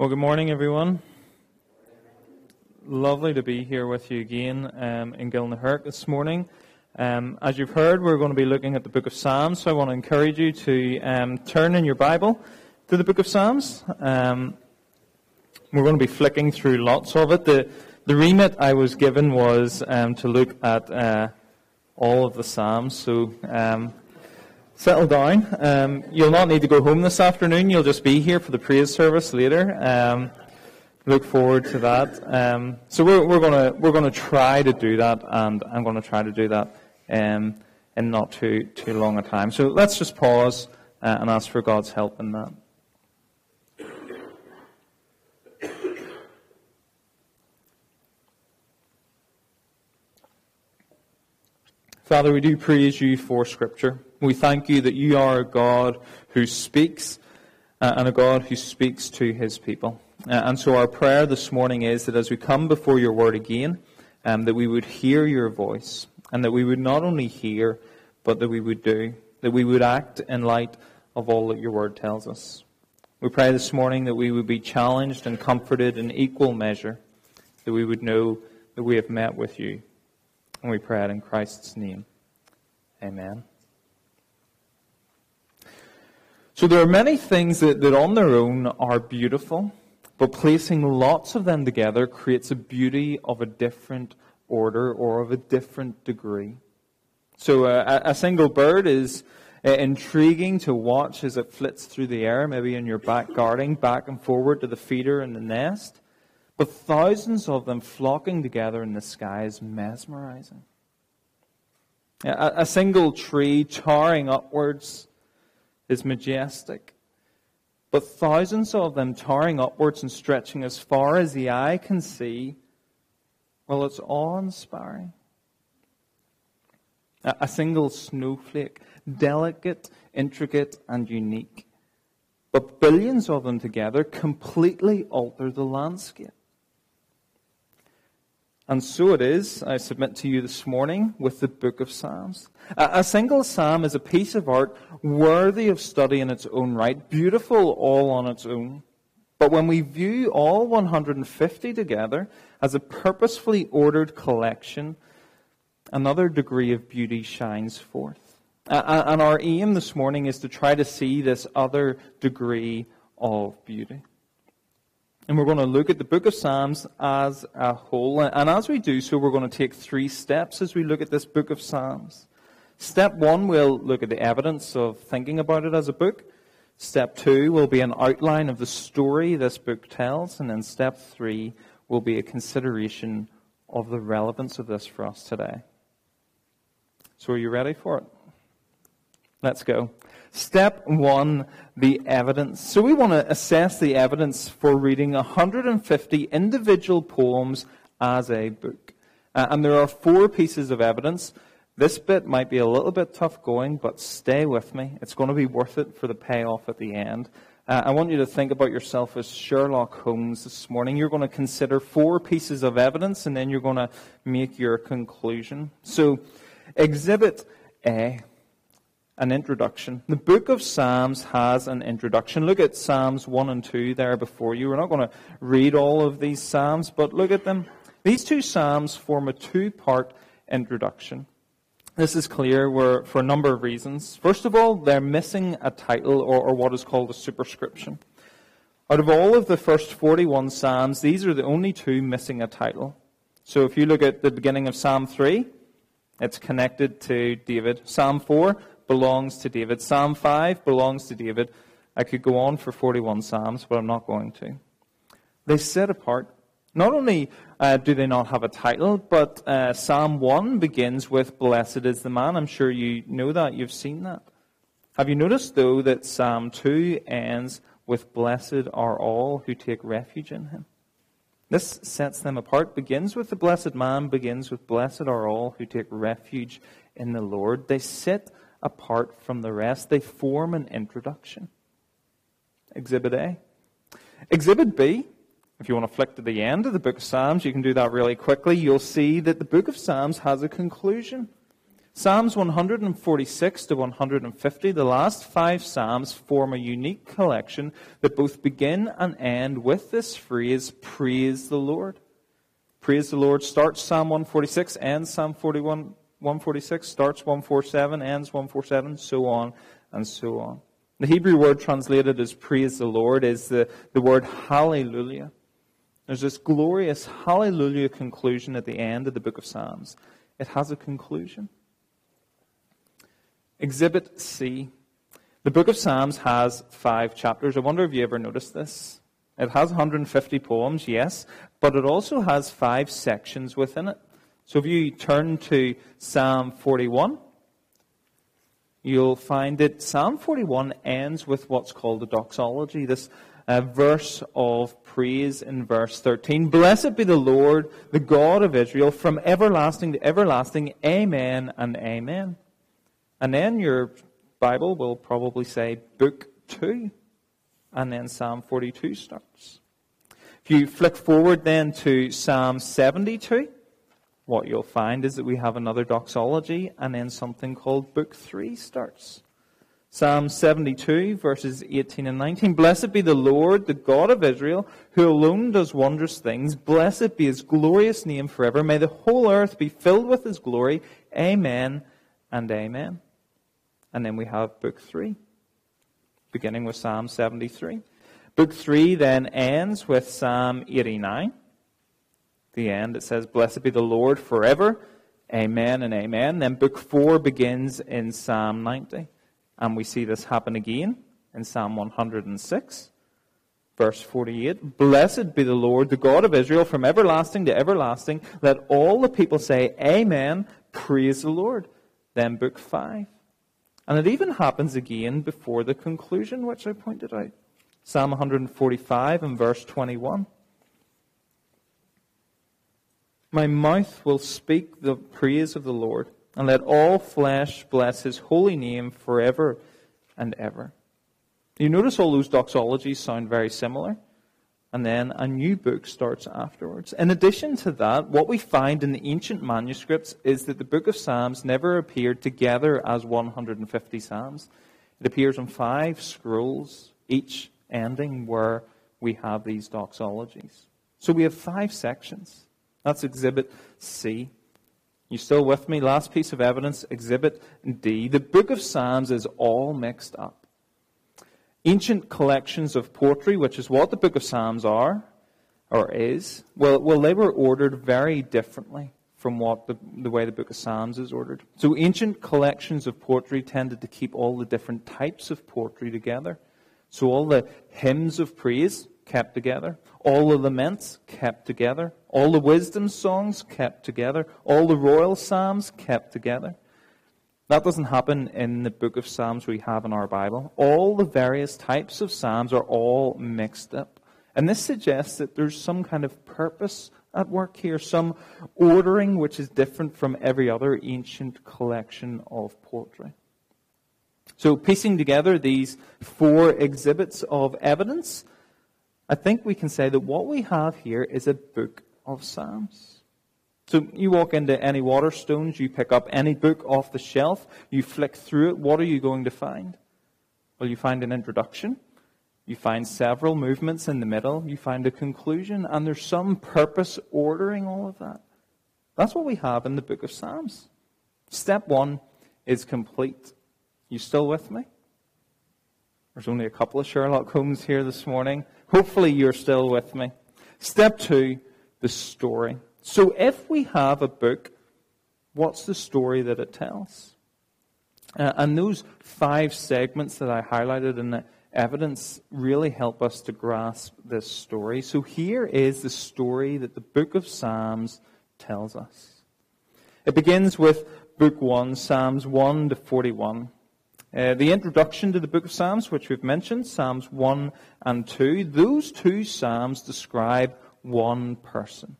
Well, good morning, everyone. Lovely to be here with you again um, in Gilnahirk this morning. Um, as you've heard, we're going to be looking at the book of Psalms, so I want to encourage you to um, turn in your Bible to the book of Psalms. Um, we're going to be flicking through lots of it. The, the remit I was given was um, to look at uh, all of the Psalms, so um, settle down. Um, you'll not need to go home this afternoon. You'll just be here for the praise service later. Um, look forward to that. Um, so we're, we're gonna we're gonna try to do that, and I'm to try to do that um, in not too too long a time. So let's just pause uh, and ask for God's help in that. Father, we do praise you for Scripture. We thank you that you are a God who speaks uh, and a God who speaks to his people. Uh, and so our prayer this morning is that as we come before your word again, um, that we would hear your voice and that we would not only hear, but that we would do, that we would act in light of all that your word tells us. We pray this morning that we would be challenged and comforted in equal measure, that we would know that we have met with you. And we pray it in Christ's name. Amen. So there are many things that, that on their own are beautiful, but placing lots of them together creates a beauty of a different order or of a different degree. So uh, a single bird is uh, intriguing to watch as it flits through the air, maybe in your back garden, back and forward to the feeder and the nest. But thousands of them flocking together in the sky is mesmerizing. A, a single tree towering upwards is majestic. But thousands of them towering upwards and stretching as far as the eye can see, well, it's awe inspiring. A, single snowflake, delicate, intricate, and unique. But billions of them together completely alter the landscape. And so it is, I submit to you this morning, with the book of Psalms. A, single psalm is a piece of art worthy of study in its own right, beautiful all on its own. But when we view all 150 together as a purposefully ordered collection, another degree of beauty shines forth. And our aim this morning is to try to see this other degree of beauty. And we're going to look at the book of Psalms as a whole. And as we do so, we're going to take three steps as we look at this book of Psalms. Step one, we'll look at the evidence of thinking about it as a book. Step two will be an outline of the story this book tells. And then step three will be a consideration of the relevance of this for us today. So are you ready for it? Let's go. Step one, the evidence. So we want to assess the evidence for reading 150 individual poems as a book. Uh, and there are four pieces of evidence. This bit might be a little bit tough going, but stay with me. It's going to be worth it for the payoff at the end. Uh, I want you to think about yourself as Sherlock Holmes this morning. You're going to consider four pieces of evidence, and then you're going to make your conclusion. So, Exhibit A an introduction. The book of Psalms has an introduction. Look at Psalms 1 and 2 there before you. We're not going to read all of these Psalms, but look at them. These two Psalms form a two part introduction. This is clear for a number of reasons. First of all, they're missing a title or, or what is called a superscription. Out of all of the first 41 Psalms, these are the only two missing a title. So if you look at the beginning of Psalm 3, it's connected to David. Psalm 4, belongs to David. Psalm 5 belongs to David. I could go on for 41 Psalms, but I'm not going to. They set apart. Not only uh, do they not have a title, but uh, Psalm 1 begins with, Blessed is the man. I'm sure you know that. You've seen that. Have you noticed, though, that Psalm 2 ends with, Blessed are all who take refuge in him? This sets them apart. Begins with the blessed man, begins with, Blessed are all who take refuge in the Lord. They sit apart from the rest. They form an introduction. Exhibit A. Exhibit B, if you want to flick to the end of the book of Psalms, you can do that really quickly. You'll see that the book of Psalms has a conclusion. Psalms 146 to 150, the last five Psalms, form a unique collection that both begin and end with this phrase, Praise the Lord. Praise the Lord starts Psalm 146, ends Psalm 41, 146, starts 147, ends 147, so on and so on. The Hebrew word translated as praise the Lord is the, the word hallelujah. There's this glorious hallelujah conclusion at the end of the book of Psalms. It has a conclusion. Exhibit C. The book of Psalms has five chapters. I wonder if you ever noticed this. It has 150 poems, yes, but it also has five sections within it. So if you turn to Psalm 41, you'll find that Psalm 41 ends with what's called a doxology, this uh, verse of praise in verse 13. Blessed be the Lord, the God of Israel, from everlasting to everlasting. Amen and amen. And then your Bible will probably say Book 2. And then Psalm 42 starts. If you flick forward then to Psalm 72, what you'll find is that we have another doxology and then something called Book 3 starts. Psalm 72, verses 18 and 19. Blessed be the Lord, the God of Israel, who alone does wondrous things. Blessed be his glorious name forever. May the whole earth be filled with his glory. Amen and amen. And then we have book three, beginning with Psalm 73. Book three then ends with Psalm 89. The end, it says, Blessed be the Lord forever. Amen and amen. Then book four begins in Psalm 90. And we see this happen again in Psalm 106, verse 48. Blessed be the Lord, the God of Israel, from everlasting to everlasting. Let all the people say, Amen. Praise the Lord. Then book 5. And it even happens again before the conclusion, which I pointed out. Psalm 145 and verse 21. My mouth will speak the praise of the Lord, and let all flesh bless his holy name forever and ever. You notice all those doxologies sound very similar and then a new book starts afterwards. In addition to that, what we find in the ancient manuscripts is that the book of Psalms never appeared together as 150 Psalms. It appears on five scrolls, each ending where we have these doxologies. So we have five sections. That's Exhibit C. You still with me? Last piece of evidence, Exhibit D. The book of Psalms is all mixed up ancient collections of poetry, which is what the book of Psalms are, or is, well, well they were ordered very differently from what the, the way the book of Psalms is ordered. So ancient collections of poetry tended to keep all the different types of poetry together. So all the hymns of praise kept together, all the laments kept together, all the wisdom songs kept together, all the royal psalms kept together. That doesn't happen in the book of Psalms we have in our Bible. All the various types of Psalms are all mixed up. And this suggests that there's some kind of purpose at work here, some ordering which is different from every other ancient collection of poetry. So, piecing together these four exhibits of evidence, I think we can say that what we have here is a book of Psalms. So you walk into any Waterstones, you pick up any book off the shelf, you flick through it, what are you going to find? Well, you find an introduction, you find several movements in the middle, you find a conclusion, and there's some purpose ordering all of that. That's what we have in the book of Psalms. Step one is complete. You still with me? There's only a couple of Sherlock Holmes here this morning. Hopefully you're still with me. Step two, the story. So if we have a book, what's the story that it tells? Uh, and those five segments that I highlighted in the evidence really help us to grasp this story. So here is the story that the book of Psalms tells us. It begins with book 1, Psalms 1 to 41. Uh, the introduction to the book of Psalms, which we've mentioned, Psalms 1 and 2, those two Psalms describe one person.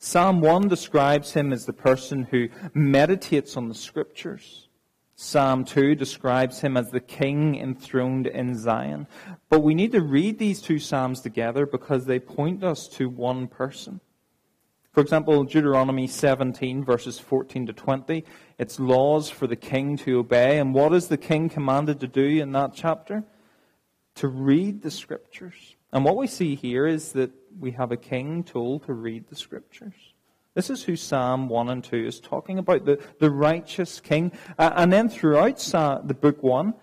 Psalm 1 describes him as the person who meditates on the scriptures. Psalm 2 describes him as the king enthroned in Zion. But we need to read these two Psalms together because they point us to one person. For example, Deuteronomy 17, verses 14 to 20, it's laws for the king to obey. And what is the king commanded to do in that chapter? To read the scriptures. And what we see here is that we have a king told to read the scriptures. This is who Psalm 1 and 2 is talking about, the, the righteous king. Uh, and then throughout the book 1,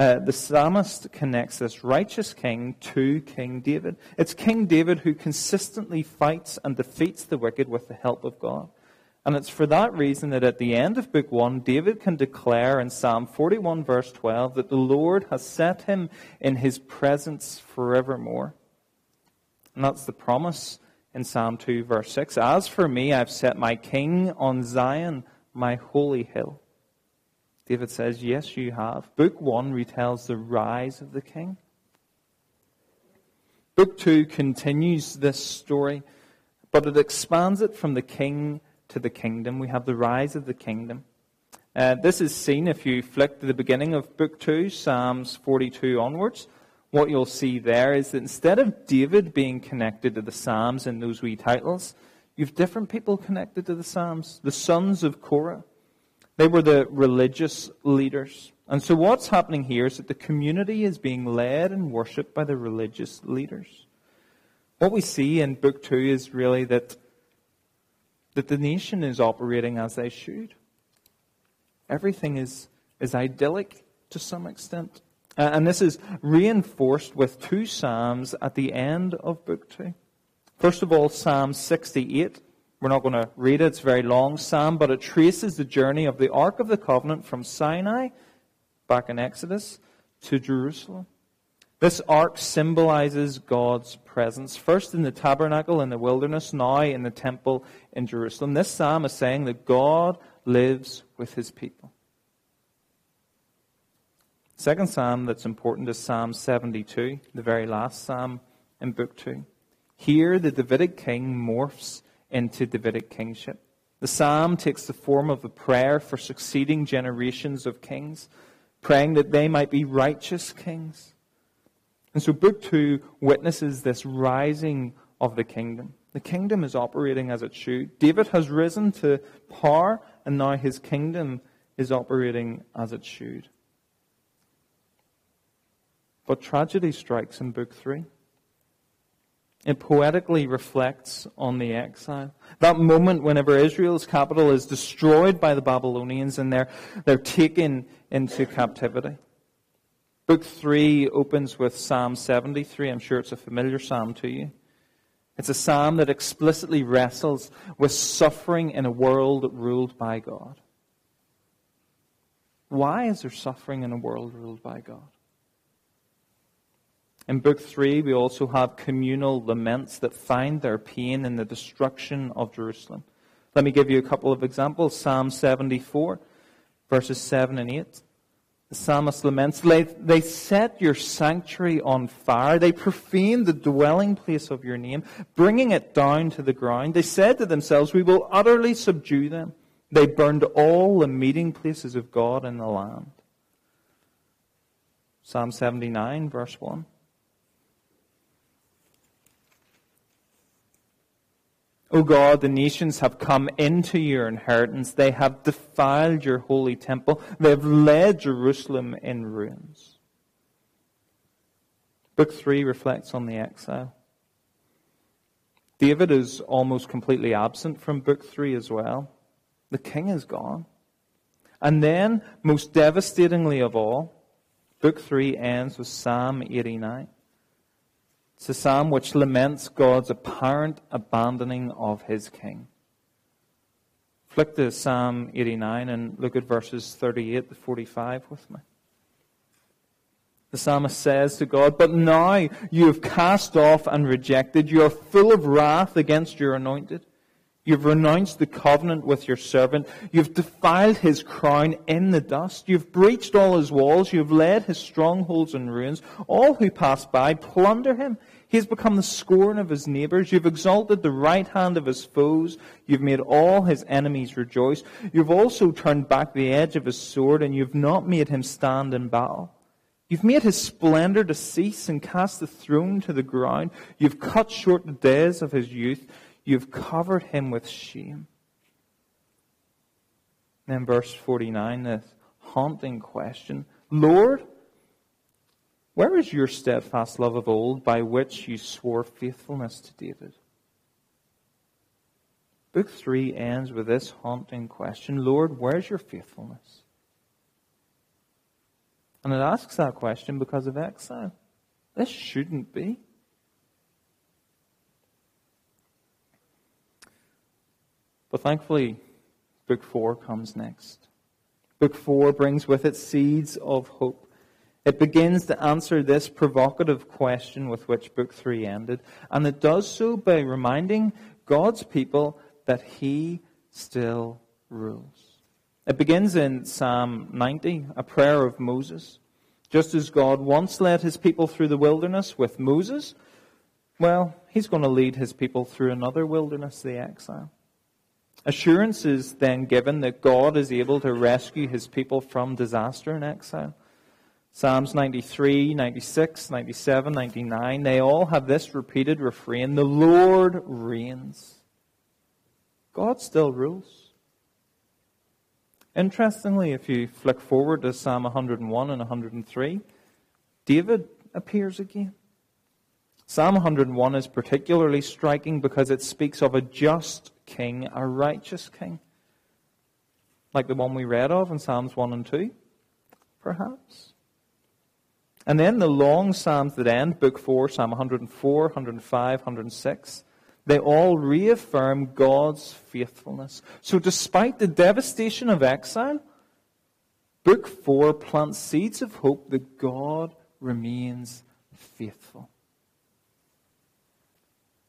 uh, the psalmist connects this righteous king to King David. It's King David who consistently fights and defeats the wicked with the help of God. And it's for that reason that at the end of book 1, David can declare in Psalm 41, verse 12, that the Lord has set him in his presence forevermore. And that's the promise in Psalm 2, verse 6. As for me, I've set my king on Zion, my holy hill. David says, Yes, you have. Book 1 retells the rise of the king. Book 2 continues this story, but it expands it from the king to the kingdom. We have the rise of the kingdom. Uh, this is seen if you flick to the beginning of Book 2, Psalms 42 onwards. What you'll see there is that instead of David being connected to the Psalms in those wee titles, you've different people connected to the Psalms. The sons of Korah, they were the religious leaders. And so what's happening here is that the community is being led and worshipped by the religious leaders. What we see in Book 2 is really that, that the nation is operating as they should. Everything is, is idyllic to some extent. Uh, and this is reinforced with two Psalms at the end of Book 2. First of all, Psalm 68 we're not going to read it, it's very long psalm, but it traces the journey of the Ark of the Covenant from Sinai, back in Exodus, to Jerusalem. This ark symbolizes God's presence, first in the tabernacle in the wilderness, now in the temple in Jerusalem. This psalm is saying that God lives with his people. Second psalm that's important is Psalm 72, the very last psalm in Book 2. Here, the Davidic king morphs into Davidic kingship. The psalm takes the form of a prayer for succeeding generations of kings, praying that they might be righteous kings. And so, Book 2 witnesses this rising of the kingdom. The kingdom is operating as it should. David has risen to power, and now his kingdom is operating as it should. But tragedy strikes in Book 3. It poetically reflects on the exile. That moment whenever Israel's capital is destroyed by the Babylonians and they're, they're taken into captivity. Book 3 opens with Psalm 73. I'm sure it's a familiar psalm to you. It's a psalm that explicitly wrestles with suffering in a world ruled by God. Why is there suffering in a world ruled by God? In Book 3, we also have communal laments that find their pain in the destruction of Jerusalem. Let me give you a couple of examples. Psalm 74, verses 7 and 8. The psalmist laments, They set your sanctuary on fire. They profaned the dwelling place of your name, bringing it down to the ground. They said to themselves, We will utterly subdue them. They burned all the meeting places of God in the land. Psalm 79, verse 1. O God, the nations have come into your inheritance. They have defiled your holy temple. They have led Jerusalem in ruins. Book 3 reflects on the exile. David is almost completely absent from Book 3 as well. The king is gone. And then, most devastatingly of all, Book 3 ends with Psalm 89. It's a psalm which laments God's apparent abandoning of his king. Flick to Psalm 89 and look at verses 38 to 45 with me. The psalmist says to God, But now you have cast off and rejected. You are full of wrath against your anointed. You've renounced the covenant with your servant. You've defiled his crown in the dust. You've breached all his walls. You've led his strongholds in ruins. All who pass by plunder him. He has become the scorn of his neighbors. You've exalted the right hand of his foes. You've made all his enemies rejoice. You've also turned back the edge of his sword, and you've not made him stand in battle. You've made his splendor to cease and cast the throne to the ground. You've cut short the days of his youth. You've covered him with shame. Then, verse 49, this haunting question Lord, where is your steadfast love of old by which you swore faithfulness to David? Book 3 ends with this haunting question Lord, where's your faithfulness? And it asks that question because of exile. This shouldn't be. But thankfully, Book 4 comes next. Book 4 brings with it seeds of hope. It begins to answer this provocative question with which Book 3 ended, and it does so by reminding God's people that He still rules. It begins in Psalm 90, a prayer of Moses. Just as God once led his people through the wilderness with Moses, well, he's going to lead his people through another wilderness, the exile. Assurance is then given that God is able to rescue his people from disaster and exile. Psalms 93, 96, 97, 99, they all have this repeated refrain The Lord reigns. God still rules. Interestingly, if you flick forward to Psalm 101 and 103, David appears again. Psalm 101 is particularly striking because it speaks of a just king, a righteous king. Like the one we read of in Psalms 1 and 2, perhaps. And then the long Psalms that end, Book 4, Psalm 104, 105, 106, they all reaffirm God's faithfulness. So, despite the devastation of exile, Book 4 plants seeds of hope that God remains faithful.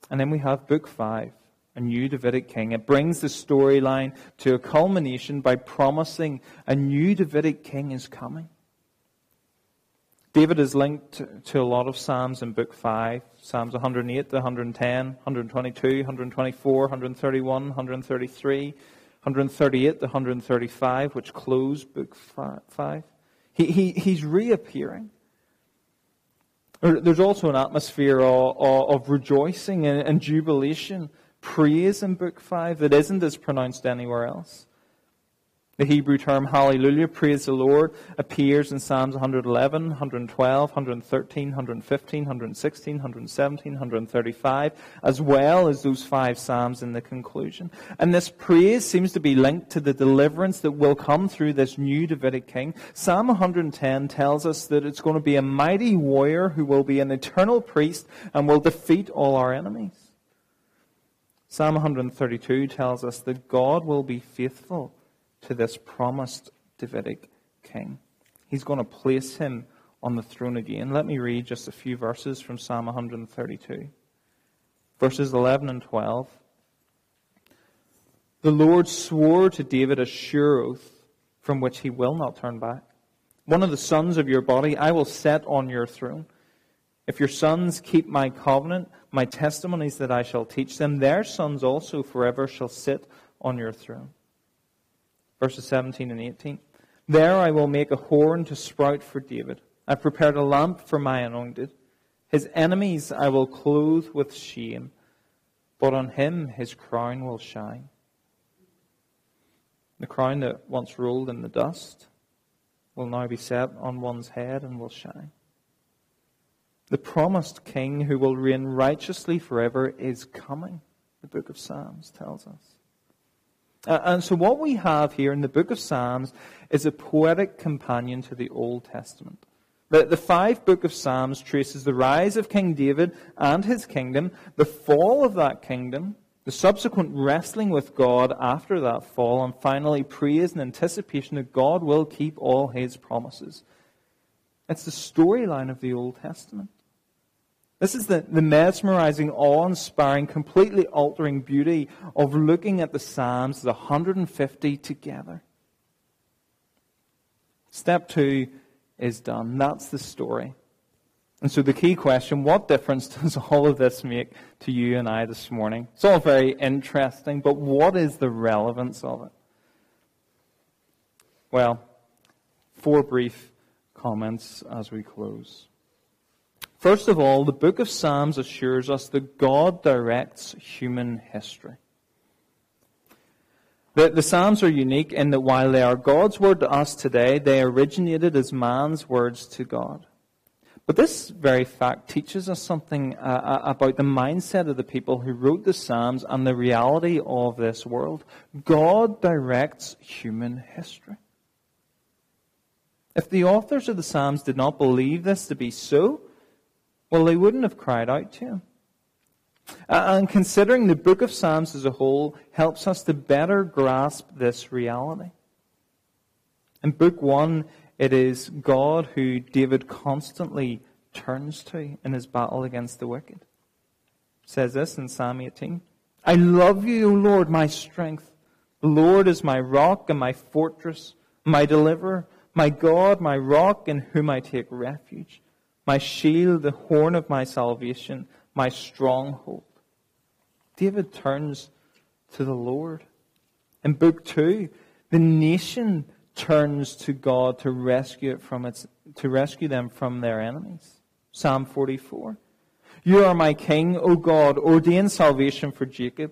And then we have Book 5, a new Davidic king. It brings the storyline to a culmination by promising a new Davidic king is coming. David is linked to a lot of Psalms in Book 5. Psalms 108 to 110, 122, 124, 131, 133, 138 to 135, which close Book 5. He, he, he's reappearing. There's also an atmosphere of, of rejoicing and, and jubilation, praise in Book 5 that isn't as pronounced anywhere else. The Hebrew term hallelujah, praise the Lord, appears in Psalms 111, 112, 113, 115, 116, 117, 135, as well as those five Psalms in the conclusion. And this praise seems to be linked to the deliverance that will come through this new Davidic king. Psalm 110 tells us that it's going to be a mighty warrior who will be an eternal priest and will defeat all our enemies. Psalm 132 tells us that God will be faithful to this promised Davidic king. He's going to place him on the throne again. Let me read just a few verses from Psalm 132. Verses 11 and 12. The Lord swore to David a sure oath from which he will not turn back. One of the sons of your body I will set on your throne. If your sons keep my covenant, my testimonies that I shall teach them, their sons also forever shall sit on your throne verses 17 and 18. There I will make a horn to sprout for David. I've prepared a lamp for my anointed. His enemies I will clothe with shame, but on him his crown will shine. The crown that once rolled in the dust will now be set on one's head and will shine. The promised king who will reign righteously forever is coming, the book of Psalms tells us. Uh, and so, what we have here in the book of Psalms is a poetic companion to the Old Testament. The, the five book of Psalms traces the rise of King David and his kingdom, the fall of that kingdom, the subsequent wrestling with God after that fall, and finally praise and anticipation that God will keep all his promises. It's the storyline of the Old Testament. This is the, the mesmerizing, awe inspiring, completely altering beauty of looking at the Psalms, the 150 together. Step two is done. That's the story. And so the key question, what difference does all of this make to you and I this morning? It's all very interesting, but what is the relevance of it? Well, four brief comments as we close. First of all, the book of Psalms assures us that God directs human history. The, the Psalms are unique in that while they are God's word to us today, they originated as man's words to God. But this very fact teaches us something uh, uh, about the mindset of the people who wrote the Psalms and the reality of this world. God directs human history. If the authors of the Psalms did not believe this to be so, well, they wouldn't have cried out to him. Uh, and considering the book of Psalms as a whole helps us to better grasp this reality. In book one, it is God who David constantly turns to in his battle against the wicked. It says this in Psalm 18. I love you, O Lord, my strength. The Lord is my rock and my fortress, my deliverer, my God, my rock in whom I take refuge, my shield, the horn of my salvation my stronghold. David turns to the Lord. In book two, the nation turns to God to rescue it from its, to rescue them from their enemies. Psalm 44. You are my king, O God, ordain salvation for Jacob.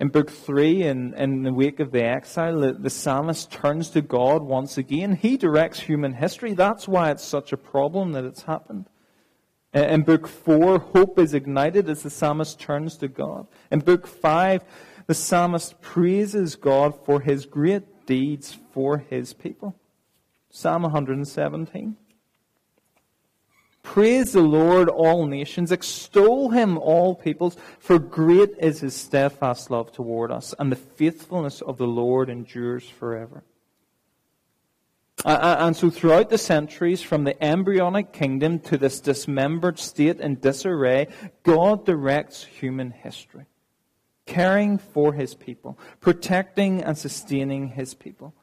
In book three, in, in the wake of the exile, the, the psalmist turns to God once again. He directs human history. That's why it's such a problem that it's happened. In book four, hope is ignited as the psalmist turns to God. In book five, the psalmist praises God for his great deeds for his people. Psalm 117. Praise the Lord, all nations. Extol him, all peoples. For great is his steadfast love toward us, and the faithfulness of the Lord endures forever. And so, throughout the centuries, from the embryonic kingdom to this dismembered state in disarray, God directs human history, caring for his people, protecting and sustaining his people.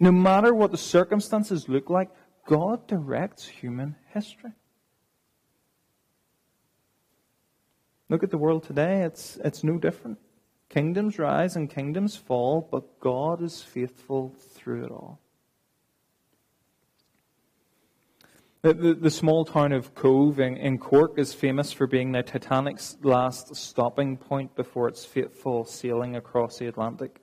No matter what the circumstances look like, God directs human history. Look at the world today. It's, it's no different. Kingdoms rise and kingdoms fall, but God is faithful through it all. The, the, the, small town of Cobh in, in, Cork is famous for being the Titanic's last stopping point before its fateful sailing across the Atlantic.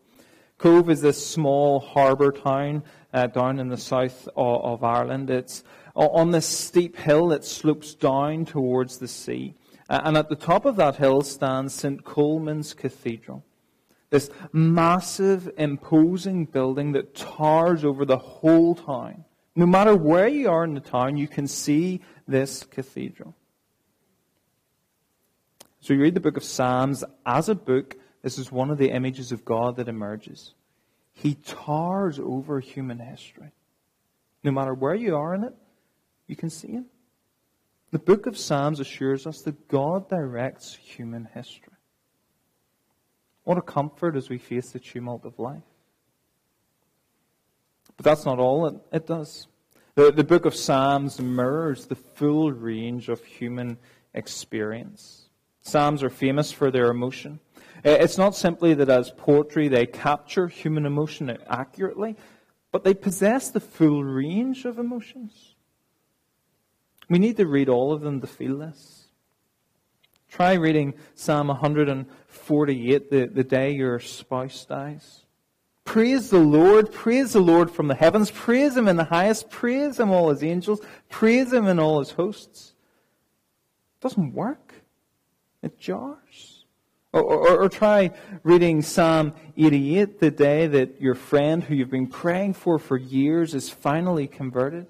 Cobh is this small harbour town uh, down in the south of, of Ireland. It's on this steep hill that slopes down towards the sea. Uh, and at the top of that hill stands St. Colman's Cathedral. This massive, imposing building that towers over the whole town. No matter where you are in the town, you can see this cathedral. So you read the book of Psalms as a book, this is one of the images of God that emerges. He towers over human history. No matter where you are in it, you can see him. The book of Psalms assures us that God directs human history. What a comfort as we face the tumult of life. But that's not all it, it does. The, the book of Psalms mirrors the full range of human experience. Psalms are famous for their emotion. It's not simply that as poetry they capture human emotion accurately, but they possess the full range of emotions. We need to read all of them to feel this. Try reading Psalm 148 the, the day your spouse dies. Praise the Lord. Praise the Lord from the heavens. Praise Him in the highest. Praise Him, all His angels. Praise Him in all His hosts. It doesn't work. It jars. Or, or, or, try reading Psalm 88 the day that your friend who you've been praying for for years is finally converted.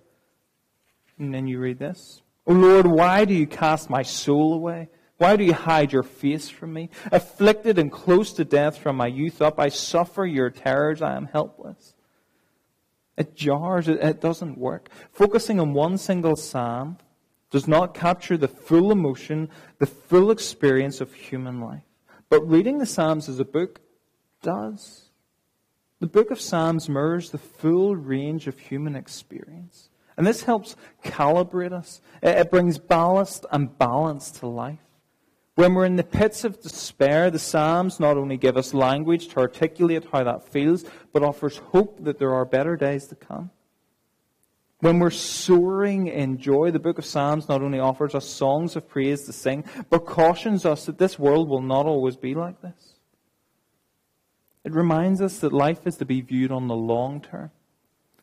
And then you read this. O Lord, why do you cast my soul away? Why do you hide your face from me? Afflicted and close to death from my youth up, I suffer your terrors, I am helpless. It jars, it, doesn't work. Focusing on one single psalm does not capture the full emotion, the full experience of human life. But reading the Psalms as a book does. The book of Psalms mirrors the full range of human experience. And this helps calibrate us. It brings ballast and balance to life. When we're in the pits of despair, the Psalms not only give us language to articulate how that feels, but offers hope that there are better days to come. When we're soaring in joy, the book of Psalms not only offers us songs of praise to sing, but cautions us that this world will not always be like this. It reminds us that life is to be viewed on the long term.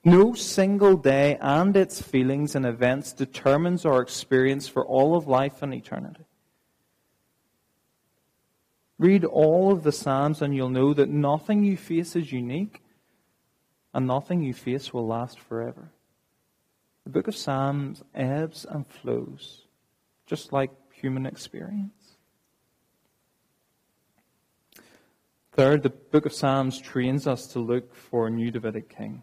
No single day and its feelings and events determines our experience for all of life and eternity. Read all of the Psalms and you'll know that nothing you face is unique and nothing you face will last forever. The book of Psalms ebbs and flows, just like human experience. Third, the book of Psalms trains us to look for a new Davidic king.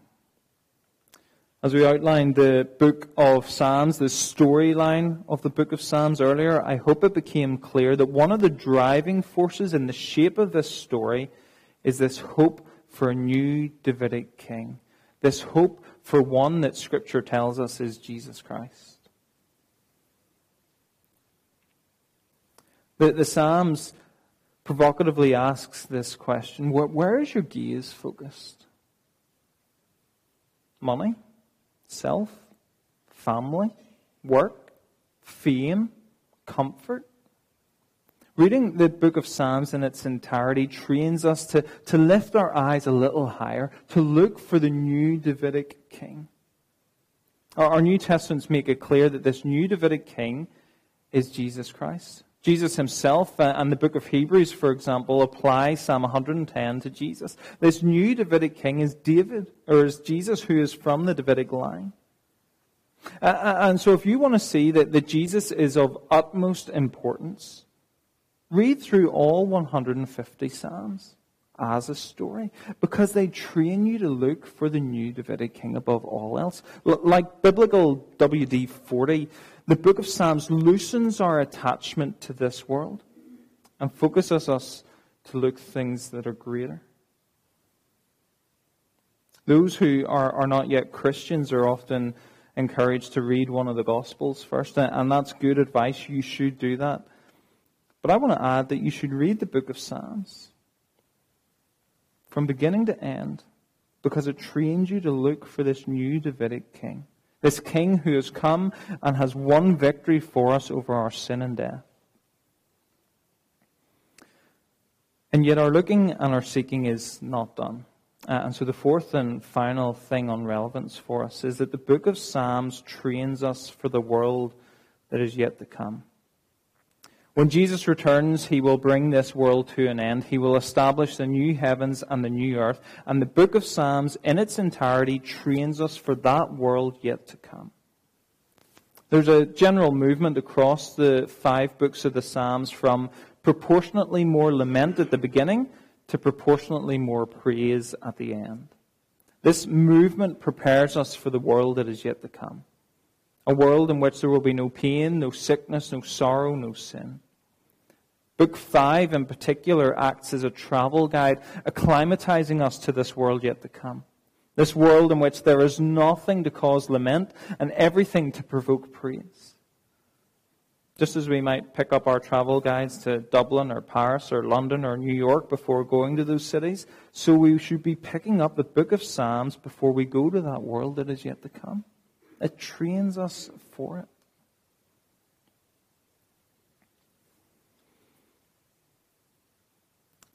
As we outlined the book of Psalms, the storyline of the book of Psalms earlier, I hope it became clear that one of the driving forces in the shape of this story is this hope for a new Davidic king. This hope for one that Scripture tells us is Jesus Christ. The, the Psalms provocatively asks this question where, where is your gaze focused? Money? Self? Family? Work? Fame? Comfort? Reading the book of Psalms in its entirety trains us to, to lift our eyes a little higher, to look for the new Davidic king. Our, our New Testaments make it clear that this new Davidic king is Jesus Christ. Jesus himself uh, and the book of Hebrews, for example, apply Psalm 110 to Jesus. This new Davidic king is David, or is Jesus who is from the Davidic line. Uh, uh, and so if you want to see that, that Jesus is of utmost importance, read through all 150 Psalms as a story because they train you to look for the new Davidic king above all else. Like biblical WD 40 the book of Psalms loosens our attachment to this world and focuses us to look things that are greater. Those who are, are not yet Christians are often encouraged to read one of the Gospels first, and that's good advice. You should do that. But I want to add that you should read the book of Psalms from beginning to end because it trains you to look for this new Davidic king. This King who has come and has won victory for us over our sin and death. And yet our looking and our seeking is not done. Uh, and so the fourth and final thing on relevance for us is that the book of Psalms trains us for the world that is yet to come. When Jesus returns, he will bring this world to an end. He will establish the new heavens and the new earth. And the book of Psalms, in its entirety, trains us for that world yet to come. There's a general movement across the five books of the Psalms from proportionately more lament at the beginning to proportionately more praise at the end. This movement prepares us for the world that is yet to come. A world in which there will be no pain, no sickness, no sorrow, no sin. Book 5 in particular acts as a travel guide, acclimatizing us to this world yet to come. This world in which there is nothing to cause lament and everything to provoke praise. Just as we might pick up our travel guides to Dublin or Paris or London or New York before going to those cities, so we should be picking up the book of Psalms before we go to that world that is yet to come. It trains us for it.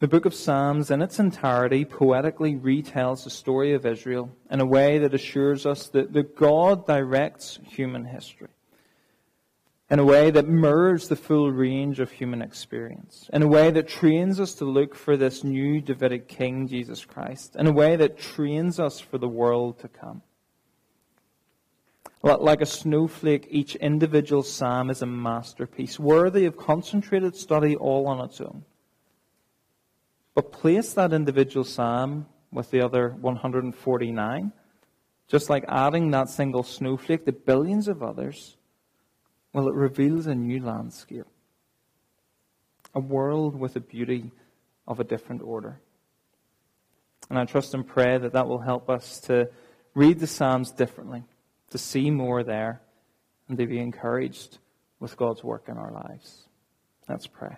The book of Psalms, in its entirety, poetically retells the story of Israel in a way that assures us that, that God directs human history, in a way that mirrors the full range of human experience, in a way that trains us to look for this new Davidic King, Jesus Christ, in a way that trains us for the world to come. Like a snowflake, each individual psalm is a masterpiece, worthy of concentrated study all on its own. But place that individual psalm with the other 149, just like adding that single snowflake to billions of others, well, it reveals a new landscape. A world with a beauty of a different order. And I trust and pray that that will help us to read the Psalms differently, to see more there, and to be encouraged with God's work in our lives. Let's pray.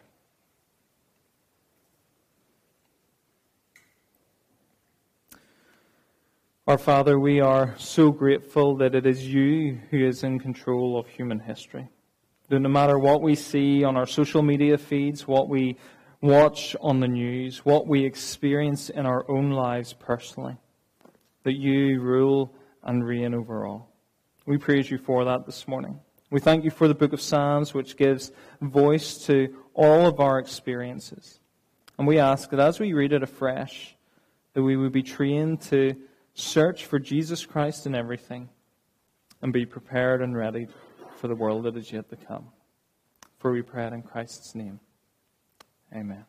Our Father, we are so grateful that it is you who is in control of human history. That no matter what we see on our social media feeds, what we watch on the news, what we experience in our own lives personally, that you rule and reign over all. We praise you for that this morning. We thank you for the book of Psalms, which gives voice to all of our experiences. And we ask that as we read it afresh, that we would be trained to Search for Jesus Christ in everything and be prepared and ready for the world that is yet to come. For we pray it in Christ's name. Amen.